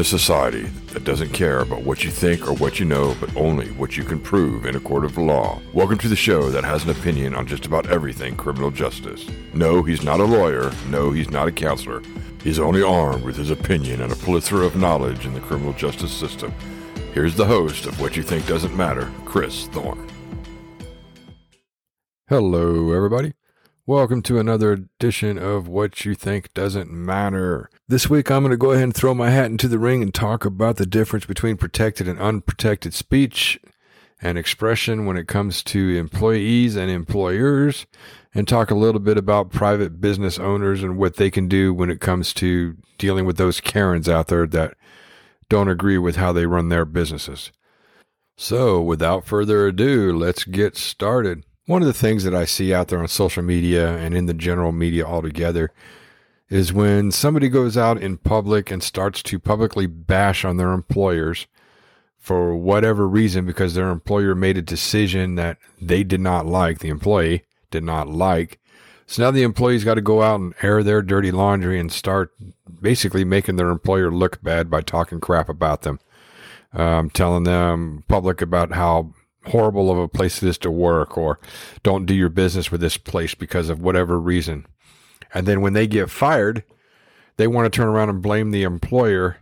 A society that doesn't care about what you think or what you know, but only what you can prove in a court of law, welcome to the show that has an opinion on just about everything criminal justice. No, he's not a lawyer. No, he's not a counselor. He's only armed with his opinion and a plethora of knowledge in the criminal justice system. Here's the host of What You Think Doesn't Matter, Chris Thorne. Hello, everybody. Welcome to another edition of What You Think Doesn't Matter. This week, I'm going to go ahead and throw my hat into the ring and talk about the difference between protected and unprotected speech and expression when it comes to employees and employers, and talk a little bit about private business owners and what they can do when it comes to dealing with those Karens out there that don't agree with how they run their businesses. So, without further ado, let's get started. One of the things that I see out there on social media and in the general media altogether is when somebody goes out in public and starts to publicly bash on their employers for whatever reason because their employer made a decision that they did not like, the employee did not like. So now the employee's got to go out and air their dirty laundry and start basically making their employer look bad by talking crap about them. Um, telling them public about how horrible of a place it is to work or don't do your business with this place because of whatever reason. And then when they get fired, they want to turn around and blame the employer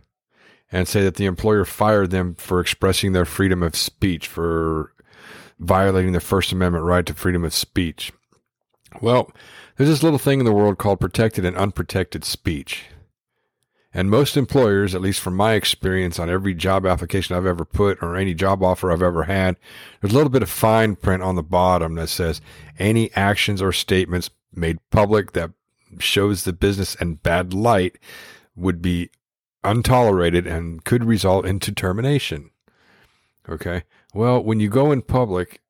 and say that the employer fired them for expressing their freedom of speech, for violating the First Amendment right to freedom of speech. Well, there's this little thing in the world called protected and unprotected speech. And most employers, at least from my experience on every job application I've ever put or any job offer I've ever had, there's a little bit of fine print on the bottom that says any actions or statements made public that shows the business in bad light would be untolerated and could result into termination. Okay. Well, when you go in public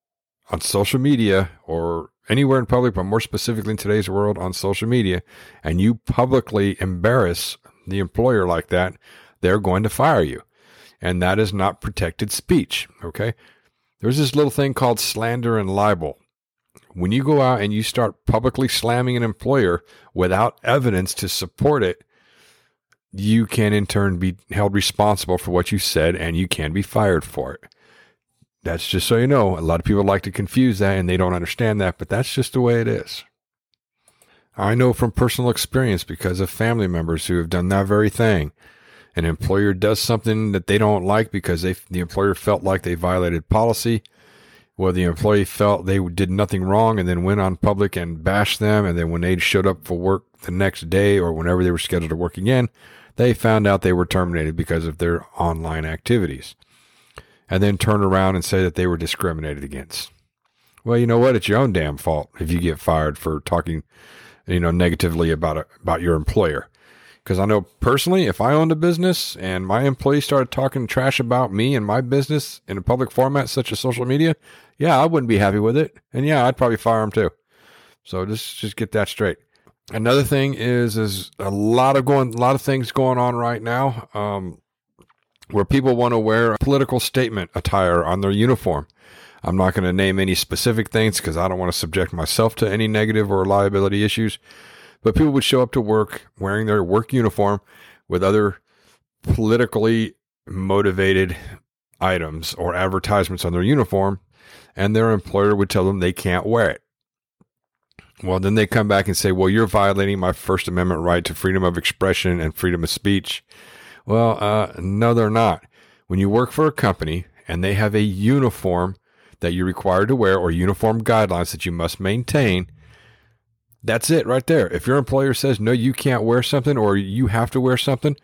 on social media or anywhere in public, but more specifically in today's world on social media, and you publicly embarrass the employer like that, they're going to fire you. And that is not protected speech. Okay. There's this little thing called slander and libel. When you go out and you start publicly slamming an employer without evidence to support it, you can in turn be held responsible for what you said and you can be fired for it. That's just so you know. A lot of people like to confuse that and they don't understand that, but that's just the way it is. I know from personal experience because of family members who have done that very thing. An employer does something that they don't like because they, the employer felt like they violated policy. Well, the employee felt they did nothing wrong and then went on public and bashed them. And then when they showed up for work the next day or whenever they were scheduled to work again, they found out they were terminated because of their online activities. And then turn around and say that they were discriminated against. Well, you know what? It's your own damn fault if you get fired for talking you know, negatively about a, about your employer. Because I know personally, if I owned a business and my employees started talking trash about me and my business in a public format such as social media, yeah, I wouldn't be happy with it, and yeah, I'd probably fire them too. So just just get that straight. Another thing is is a lot of going, a lot of things going on right now, um, where people want to wear political statement attire on their uniform. I'm not going to name any specific things because I don't want to subject myself to any negative or liability issues. But people would show up to work wearing their work uniform with other politically motivated items or advertisements on their uniform, and their employer would tell them they can't wear it. Well, then they come back and say, Well, you're violating my First Amendment right to freedom of expression and freedom of speech. Well, uh, no, they're not. When you work for a company and they have a uniform that you're required to wear or uniform guidelines that you must maintain. That's it right there. If your employer says, no, you can't wear something or you have to wear something,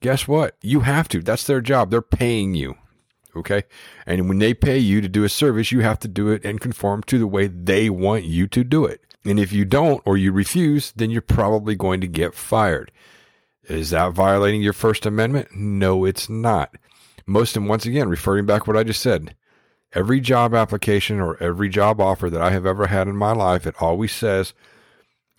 guess what? You have to. That's their job. They're paying you. Okay. And when they pay you to do a service, you have to do it and conform to the way they want you to do it. And if you don't or you refuse, then you're probably going to get fired. Is that violating your First Amendment? No, it's not. Most, and once again, referring back what I just said, every job application or every job offer that I have ever had in my life, it always says,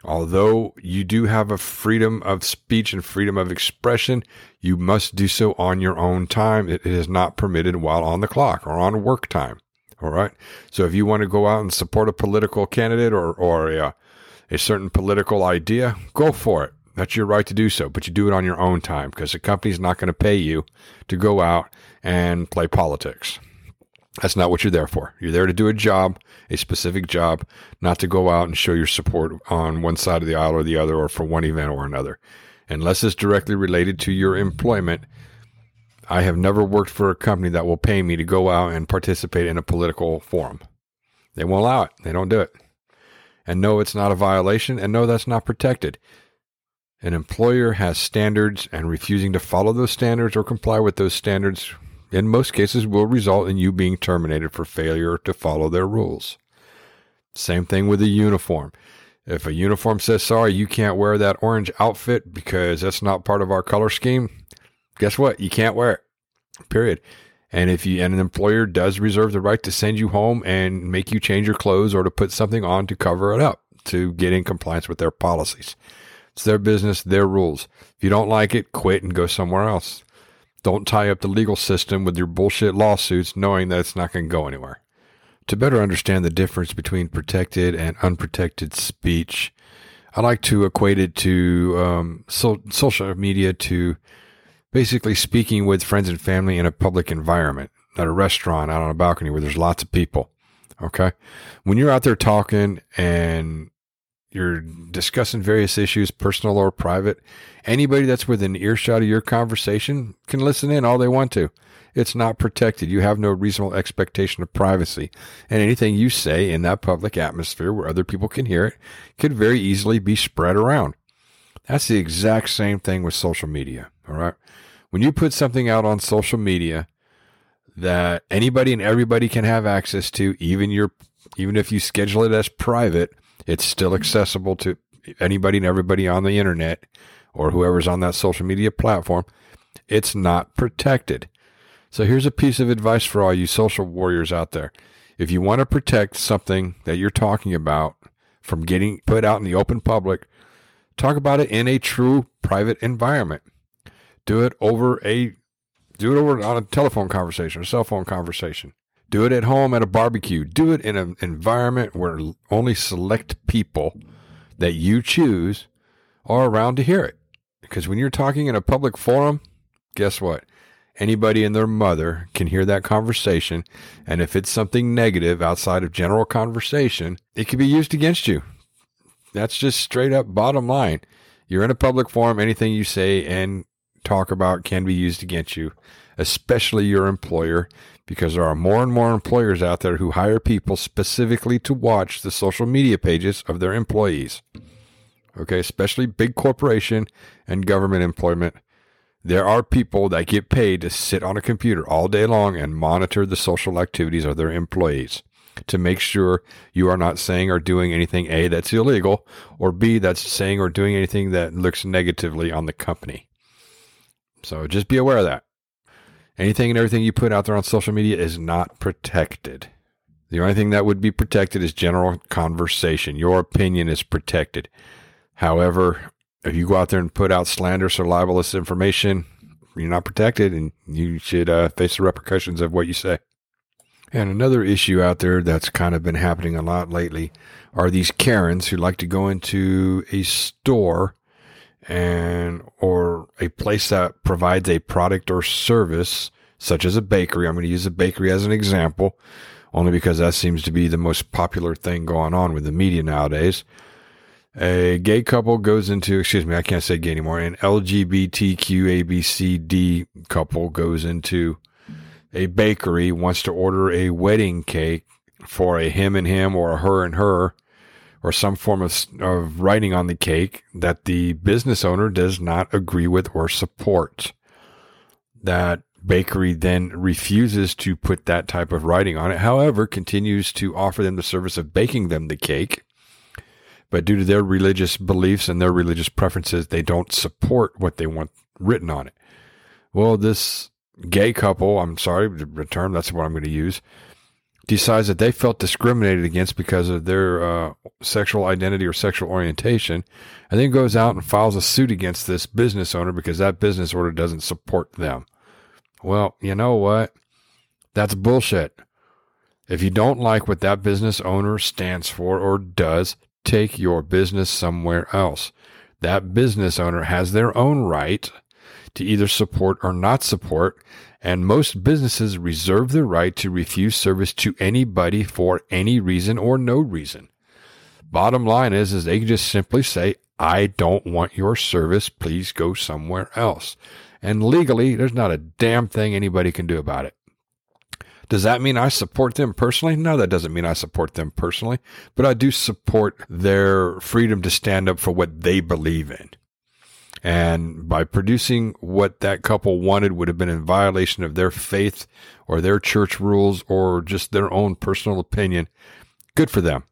although you do have a freedom of speech and freedom of expression, you must do so on your own time. It is not permitted while on the clock or on work time. All right. So if you want to go out and support a political candidate or, or a, uh, a certain political idea, go for it. That's your right to do so, but you do it on your own time because the company's not going to pay you to go out and play politics. That's not what you're there for. You're there to do a job, a specific job, not to go out and show your support on one side of the aisle or the other or for one event or another. Unless it's directly related to your employment, I have never worked for a company that will pay me to go out and participate in a political forum. They won't allow it. They don't do it. And no, it's not a violation. And no, that's not protected. An employer has standards, and refusing to follow those standards or comply with those standards, in most cases, will result in you being terminated for failure to follow their rules. Same thing with a uniform. If a uniform says, sorry, you can't wear that orange outfit because that's not part of our color scheme, guess what? You can't wear it. Period. And if you and an employer does reserve the right to send you home and make you change your clothes or to put something on to cover it up to get in compliance with their policies. It's their business, their rules. If you don't like it, quit and go somewhere else. Don't tie up the legal system with your bullshit lawsuits knowing that it's not going to go anywhere. To better understand the difference between protected and unprotected speech, I like to equate it to um, so, social media to basically speaking with friends and family in a public environment, at a restaurant, out on a balcony where there's lots of people. Okay. When you're out there talking and you're discussing various issues, personal or private, anybody that's within earshot of your conversation can listen in all they want to. It's not protected. You have no reasonable expectation of privacy. And anything you say in that public atmosphere where other people can hear it could very easily be spread around. That's the exact same thing with social media. All right. When you put something out on social media that anybody and everybody can have access to, even your, even if you schedule it as private, it's still accessible to anybody and everybody on the internet or whoever's on that social media platform. It's not protected. So here's a piece of advice for all you social warriors out there. If you want to protect something that you're talking about from getting put out in the open public, talk about it in a true private environment. Do it over a do it over on a telephone conversation or cell phone conversation. Do it at home at a barbecue. Do it in an environment where only select people that you choose are around to hear it. Because when you're talking in a public forum, guess what? Anybody and their mother can hear that conversation. And if it's something negative outside of general conversation, it can be used against you. That's just straight up bottom line. You're in a public forum, anything you say and talk about can be used against you, especially your employer because there are more and more employers out there who hire people specifically to watch the social media pages of their employees. Okay, especially big corporation and government employment. There are people that get paid to sit on a computer all day long and monitor the social activities of their employees to make sure you are not saying or doing anything A that's illegal or B that's saying or doing anything that looks negatively on the company. So just be aware of that. Anything and everything you put out there on social media is not protected. The only thing that would be protected is general conversation. Your opinion is protected. However, if you go out there and put out slanderous or libelous information, you're not protected and you should uh, face the repercussions of what you say. And another issue out there that's kind of been happening a lot lately are these Karens who like to go into a store and or a place that provides a product or service such as a bakery. I'm going to use a bakery as an example only because that seems to be the most popular thing going on with the media nowadays. A gay couple goes into, excuse me, I can't say gay anymore. An LGBTQ ABCD couple goes into a bakery, wants to order a wedding cake for a him and him or a her and her or some form of, of writing on the cake that the business owner does not agree with or support. That bakery then refuses to put that type of writing on it, however, continues to offer them the service of baking them the cake. But due to their religious beliefs and their religious preferences, they don't support what they want written on it. Well, this gay couple, I'm sorry, the term, that's what I'm going to use, decides that they felt discriminated against because of their uh, sexual identity or sexual orientation, and then goes out and files a suit against this business owner because that business order doesn't support them. Well, you know what? That's bullshit. If you don't like what that business owner stands for or does, take your business somewhere else. that business owner has their own right to either support or not support, and most businesses reserve the right to refuse service to anybody for any reason or no reason. Bottom line is, is they can just simply say, I don't want your service. Please go somewhere else. And legally, there's not a damn thing anybody can do about it. Does that mean I support them personally? No, that doesn't mean I support them personally, but I do support their freedom to stand up for what they believe in. And by producing what that couple wanted would have been in violation of their faith or their church rules or just their own personal opinion. Good for them.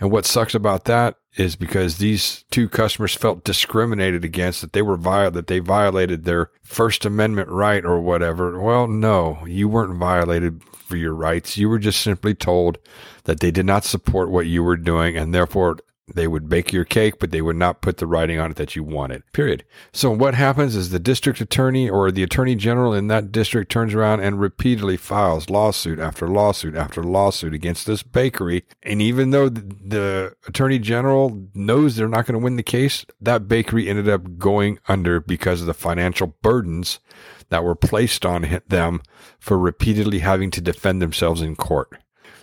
And what sucks about that is because these two customers felt discriminated against that they were viol- that they violated their first amendment right or whatever. Well, no, you weren't violated for your rights. You were just simply told that they did not support what you were doing and therefore they would bake your cake, but they would not put the writing on it that you wanted. Period. So what happens is the district attorney or the attorney general in that district turns around and repeatedly files lawsuit after lawsuit after lawsuit against this bakery. And even though the attorney general knows they're not going to win the case, that bakery ended up going under because of the financial burdens that were placed on them for repeatedly having to defend themselves in court.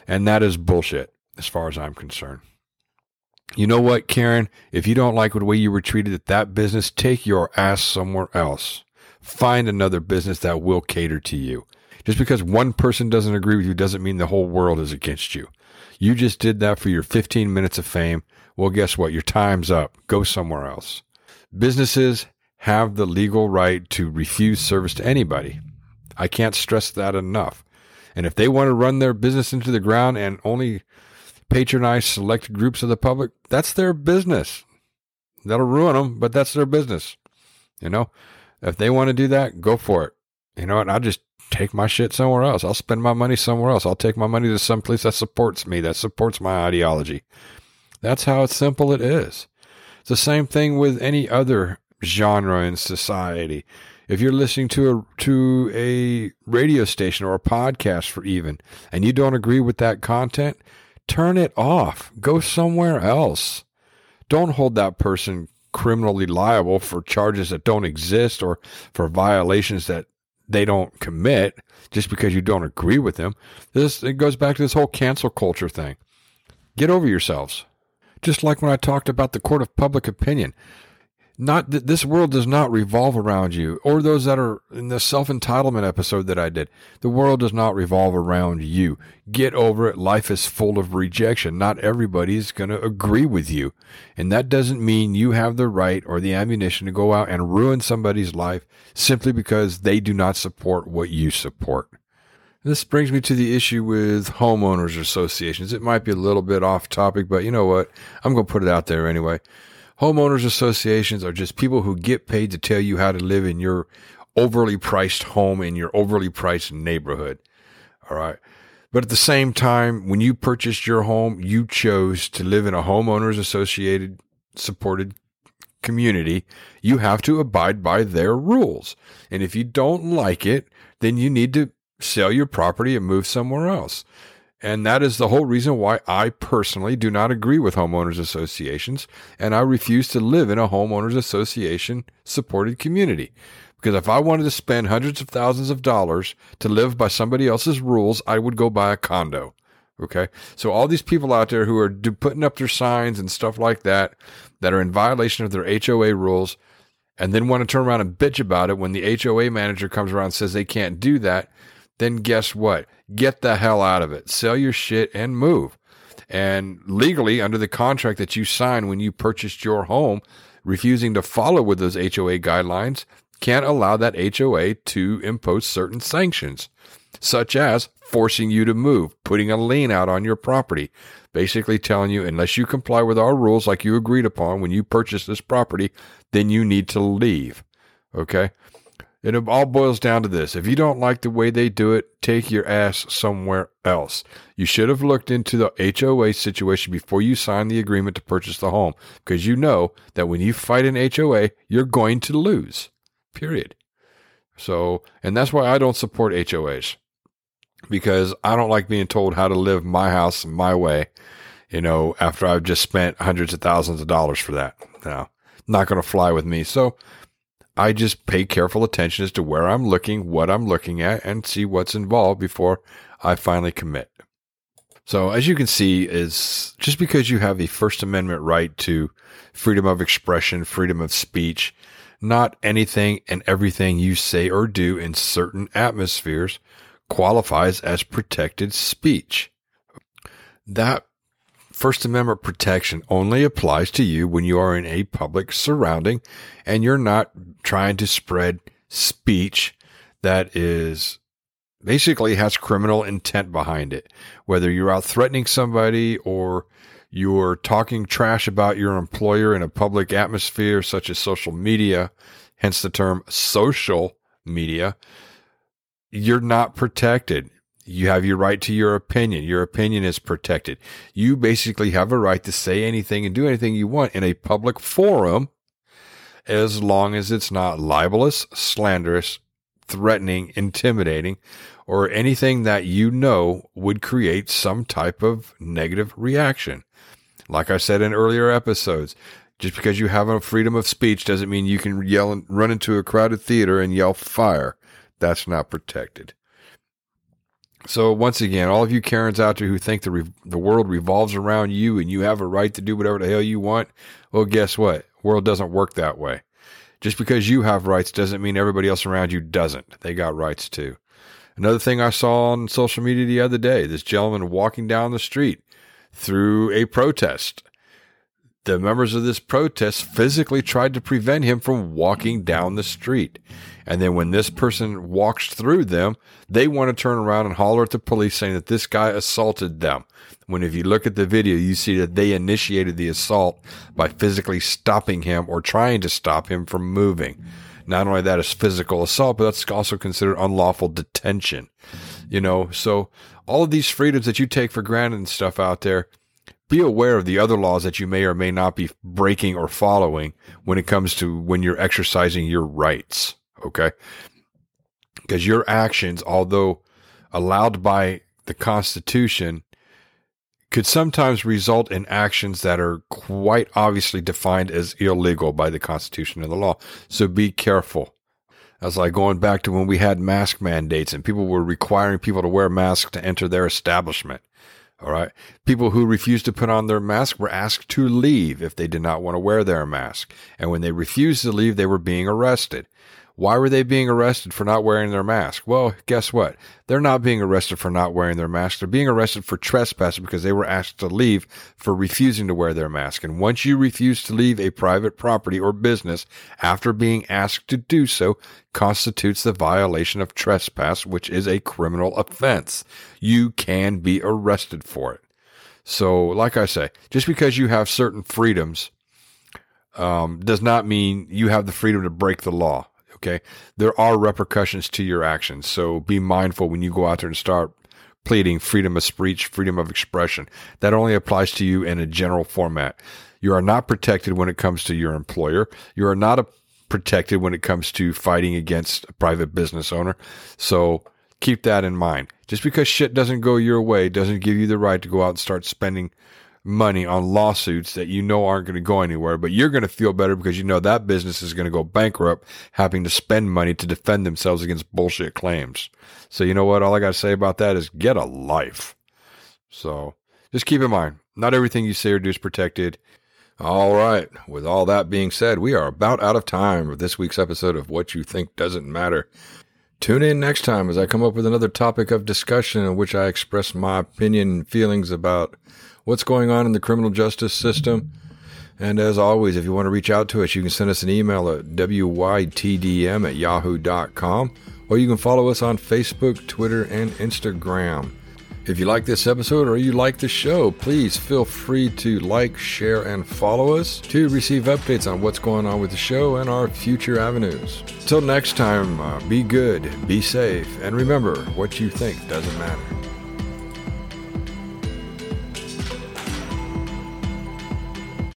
And that is bullshit as far as I'm concerned. You know what, Karen? If you don't like the way you were treated at that business, take your ass somewhere else. Find another business that will cater to you. Just because one person doesn't agree with you doesn't mean the whole world is against you. You just did that for your 15 minutes of fame. Well, guess what? Your time's up. Go somewhere else. Businesses have the legal right to refuse service to anybody. I can't stress that enough. And if they want to run their business into the ground and only patronize select groups of the public, that's their business. That'll ruin them, but that's their business. You know, if they want to do that, go for it. You know what? I'll just take my shit somewhere else. I'll spend my money somewhere else. I'll take my money to some place that supports me, that supports my ideology. That's how simple it is. It's the same thing with any other genre in society. If you're listening to a to a radio station or a podcast for even and you don't agree with that content, turn it off. Go somewhere else. Don't hold that person criminally liable for charges that don't exist or for violations that they don't commit just because you don't agree with them. This it goes back to this whole cancel culture thing. Get over yourselves. Just like when I talked about the court of public opinion not that this world does not revolve around you or those that are in the self-entitlement episode that I did. The world does not revolve around you. Get over it. Life is full of rejection. Not everybody is going to agree with you. And that doesn't mean you have the right or the ammunition to go out and ruin somebody's life simply because they do not support what you support. This brings me to the issue with homeowners associations. It might be a little bit off topic, but you know what? I'm going to put it out there anyway. Homeowners associations are just people who get paid to tell you how to live in your overly priced home in your overly priced neighborhood. All right. But at the same time, when you purchased your home, you chose to live in a homeowners associated supported community. You have to abide by their rules. And if you don't like it, then you need to sell your property and move somewhere else. And that is the whole reason why I personally do not agree with homeowners associations and I refuse to live in a homeowners association supported community. Because if I wanted to spend hundreds of thousands of dollars to live by somebody else's rules, I would go buy a condo. Okay. So all these people out there who are putting up their signs and stuff like that, that are in violation of their HOA rules, and then want to turn around and bitch about it when the HOA manager comes around and says they can't do that, then guess what? Get the hell out of it. Sell your shit and move. And legally, under the contract that you signed when you purchased your home, refusing to follow with those HOA guidelines can't allow that HOA to impose certain sanctions, such as forcing you to move, putting a lien out on your property, basically telling you, unless you comply with our rules like you agreed upon when you purchased this property, then you need to leave. Okay. It all boils down to this. If you don't like the way they do it, take your ass somewhere else. You should have looked into the HOA situation before you signed the agreement to purchase the home because you know that when you fight an HOA, you're going to lose. Period. So, and that's why I don't support HOAs because I don't like being told how to live my house my way, you know, after I've just spent hundreds of thousands of dollars for that. Now, not going to fly with me. So I just pay careful attention as to where I'm looking, what I'm looking at, and see what's involved before I finally commit. So as you can see, is just because you have the First Amendment right to freedom of expression, freedom of speech, not anything and everything you say or do in certain atmospheres qualifies as protected speech. That First Amendment protection only applies to you when you are in a public surrounding and you're not trying to spread speech that is basically has criminal intent behind it. Whether you're out threatening somebody or you're talking trash about your employer in a public atmosphere such as social media, hence the term social media, you're not protected. You have your right to your opinion. Your opinion is protected. You basically have a right to say anything and do anything you want in a public forum as long as it's not libelous, slanderous, threatening, intimidating, or anything that you know would create some type of negative reaction. Like I said in earlier episodes, just because you have a freedom of speech doesn't mean you can yell and run into a crowded theater and yell fire. That's not protected. So once again, all of you Karens out there who think the re- the world revolves around you and you have a right to do whatever the hell you want, well, guess what? World doesn't work that way. Just because you have rights doesn't mean everybody else around you doesn't. They got rights too. Another thing I saw on social media the other day, this gentleman walking down the street through a protest. The members of this protest physically tried to prevent him from walking down the street. And then when this person walks through them, they want to turn around and holler at the police saying that this guy assaulted them. When if you look at the video, you see that they initiated the assault by physically stopping him or trying to stop him from moving. Not only that is physical assault, but that's also considered unlawful detention. You know, so all of these freedoms that you take for granted and stuff out there, be aware of the other laws that you may or may not be breaking or following when it comes to when you're exercising your rights. Okay. Because your actions, although allowed by the Constitution, could sometimes result in actions that are quite obviously defined as illegal by the Constitution and the law. So be careful. That's like going back to when we had mask mandates and people were requiring people to wear masks to enter their establishment. All right. People who refused to put on their mask were asked to leave if they did not want to wear their mask. And when they refused to leave, they were being arrested. Why were they being arrested for not wearing their mask? Well, guess what? They're not being arrested for not wearing their mask. They're being arrested for trespassing because they were asked to leave for refusing to wear their mask. And once you refuse to leave a private property or business after being asked to do so, constitutes the violation of trespass, which is a criminal offense. You can be arrested for it. So, like I say, just because you have certain freedoms um, does not mean you have the freedom to break the law. Okay. There are repercussions to your actions. So be mindful when you go out there and start pleading freedom of speech, freedom of expression. That only applies to you in a general format. You are not protected when it comes to your employer. You are not protected when it comes to fighting against a private business owner. So keep that in mind. Just because shit doesn't go your way doesn't give you the right to go out and start spending money on lawsuits that you know aren't going to go anywhere, but you're going to feel better because you know that business is going to go bankrupt having to spend money to defend themselves against bullshit claims. So you know what? All I got to say about that is get a life. So just keep in mind, not everything you say or do is protected. All right. With all that being said, we are about out of time for this week's episode of What You Think Doesn't Matter. Tune in next time as I come up with another topic of discussion in which I express my opinion and feelings about what's going on in the criminal justice system. And as always, if you want to reach out to us, you can send us an email at wytdm at yahoo.com or you can follow us on Facebook, Twitter, and Instagram. If you like this episode or you like the show, please feel free to like, share, and follow us to receive updates on what's going on with the show and our future avenues. Till next time, uh, be good, be safe, and remember what you think doesn't matter.